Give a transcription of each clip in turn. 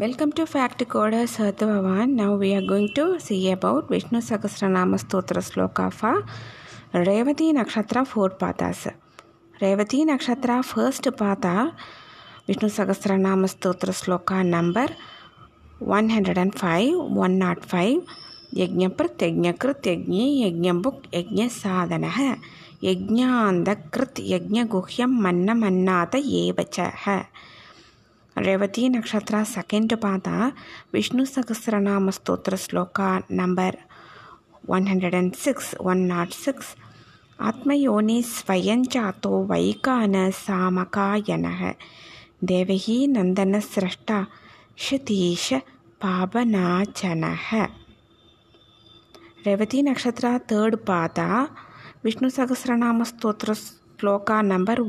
Welcome to Fact Coder Sartha Bhavan. Now we are going to see about Vishnu Sahasranama Stotra Sloka for Revati Nakshatra 4 Pathas. Revati Nakshatra first Patha Vishnu Sahasranama Stotra Sloka number 105 105 यज्ञप्रत् यज्ञकृत् यज्ञे यज्ञबुक् यज्ञसाधनः यज्ञान्धकृत् यज्ञगुह्यं मन्नमन्नाथ एव च रेवती नक्षत्र second पाता Vishnu Sahasranama Stotra shloka number 106 106 आत्मयोनि स्वयं चातो वैकान सामकायनः देवही नंदन सृष्टा शतीश पापनाचनः रेवती नक्षत्र थर्ड पाता विष्णु सहस्रनाम स्तोत्र श्लोक नंबर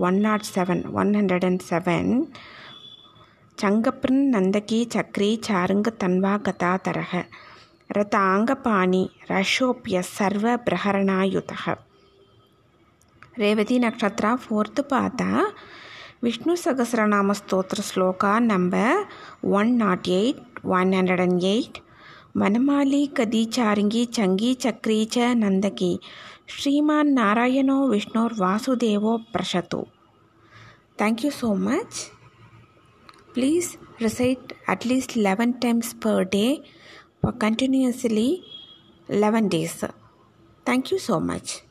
చంగప్రిన్ నందకి చక్రీ చారుంగ తన్వా గతా తరహ రతాంగపాణి రషోప్య సర్వ ప్రహరణాయుత రేవతి నక్షత్ర ఫోర్త్ పాత Vishnu Sahasranama Stotra shloka number one naught eight one hundred and eight Vanamali கதி சாருங்கி சங்கி சக்ரீச்ச நந்தகி. ஸ்ரீமான் நாராயணோ விஷ்ணோர் வாசுதேவோ பிரசது thank you so much Please recite at least 11 times per day for continuously 11 days. Thank you so much.